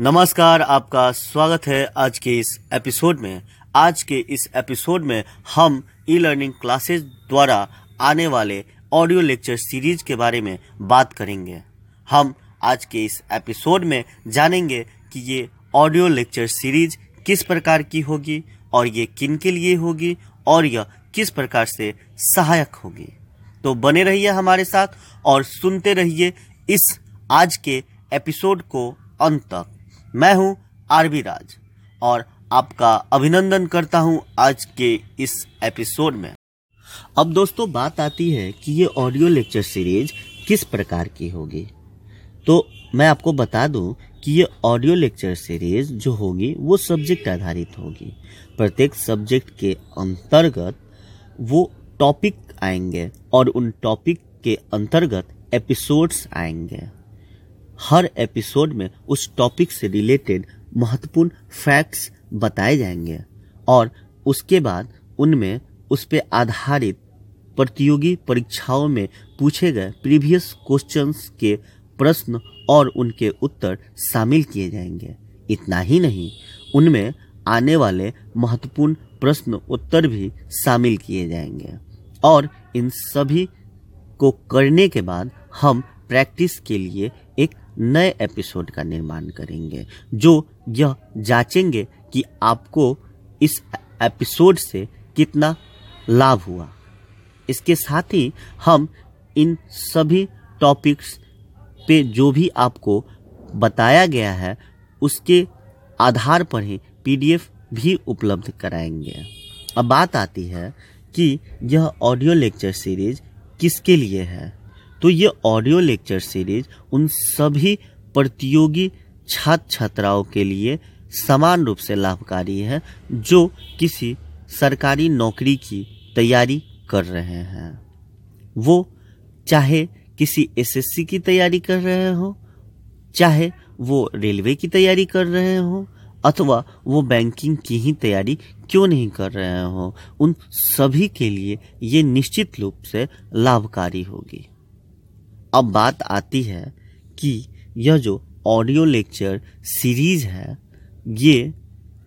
नमस्कार, आपका स्वागत है आज के इस एपिसोड में। आज के इस एपिसोड में हम ई लर्निंग क्लासेस द्वारा आने वाले ऑडियो लेक्चर सीरीज़ के बारे में बात करेंगे। हम आज के इस एपिसोड में जानेंगे कि ये ऑडियो लेक्चर सीरीज़ किस प्रकार की होगी और ये किन के लिए होगी और यह किस प्रकार से सहायक होगी। तो बने रहिए हमारे साथ और सुनते रहिए इस आज के एपिसोड को अंत तक। मैं हूँ आरबी राज और आपका अभिनंदन करता हूँ आज के इस एपिसोड में। अब दोस्तों, बात आती है कि ये ऑडियो लेक्चर सीरीज़ किस प्रकार की होगी। तो मैं आपको बता दूँ कि ये ऑडियो लेक्चर सीरीज़ जो होगी, वो सब्जेक्ट आधारित होगी। प्रत्येक सब्जेक्ट के अंतर्गत वो टॉपिक आएँगे और उन टॉपिक के अंतर्गत एपिसोड्स आएँगे। हर एपिसोड में उस टॉपिक से रिलेटेड महत्वपूर्ण फैक्ट्स बताए जाएँगे और उसके बाद उनमें उस पर आधारित प्रतियोगी परीक्षाओं में पूछे गए प्रीवियस क्वेश्चंस के प्रश्न और उनके उत्तर शामिल किए जाएँगे। इतना ही नहीं, उनमें आने वाले महत्वपूर्ण प्रश्न उत्तर भी शामिल किए जाएँगे और इन सभी को करने के बाद हम प्रैक्टिस के लिए एक नए एपिसोड का निर्माण करेंगे, जो यह जांचेंगे कि आपको इस एपिसोड से कितना लाभ हुआ। इसके साथ ही हम इन सभी टॉपिक्स पे जो भी आपको बताया गया है, उसके आधार पर ही पीडीएफ भी उपलब्ध कराएँगे। अब बात आती है कि यह ऑडियो लेक्चर सीरीज़ किसके लिए है? तो ये ऑडियो लेक्चर सीरीज़ उन सभी प्रतियोगी छात्र छात्राओं के लिए समान रूप से लाभकारी है, जो किसी सरकारी नौकरी की तैयारी कर रहे हैं। वो चाहे किसी एसएससी की तैयारी कर रहे हो, चाहे वो रेलवे की तैयारी कर रहे हो, अथवा वो बैंकिंग की ही तैयारी क्यों नहीं कर रहे हो, उन सभी के लिए ये निश्चित रूप से लाभकारी होगी। अब बात आती है कि यह जो ऑडियो लेक्चर सीरीज़ है, ये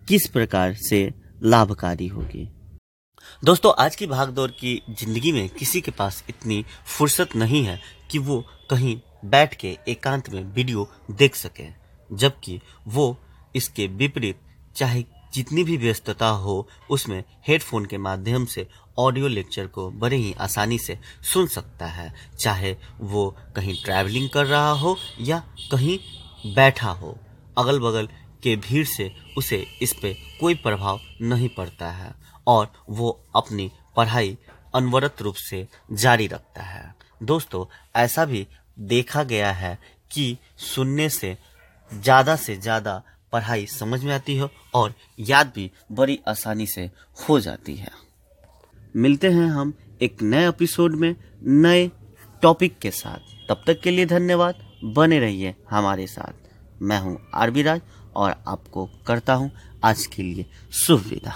किस प्रकार से लाभकारी होगी? दोस्तों, आज की भागदौड़ की ज़िंदगी में किसी के पास इतनी फुर्सत नहीं है कि वो कहीं बैठ के एकांत में वीडियो देख सके, जबकि वो इसके विपरीत, चाहे जितनी भी व्यस्तता हो, उसमें हेडफोन के माध्यम से ऑडियो लेक्चर को बड़े ही आसानी से सुन सकता है। चाहे वो कहीं ट्रैवलिंग कर रहा हो या कहीं बैठा हो अगल बगल के भीड़ से उसे इस पे कोई प्रभाव नहीं पड़ता है और वो अपनी पढ़ाई अनवरत रूप से जारी रखता है। दोस्तों, ऐसा भी देखा गया है कि सुनने से, ज़्यादा से ज़्यादा पढ़ाई समझ में आती है और याद भी बड़ी आसानी से हो जाती है। मिलते हैं हम एक नए एपिसोड में नए टॉपिक के साथ। तब तक के लिए धन्यवाद। बने रहिए हमारे साथ। मैं हूँ आरबी राज और आपको करता हूँ आज के लिए शुभ विदा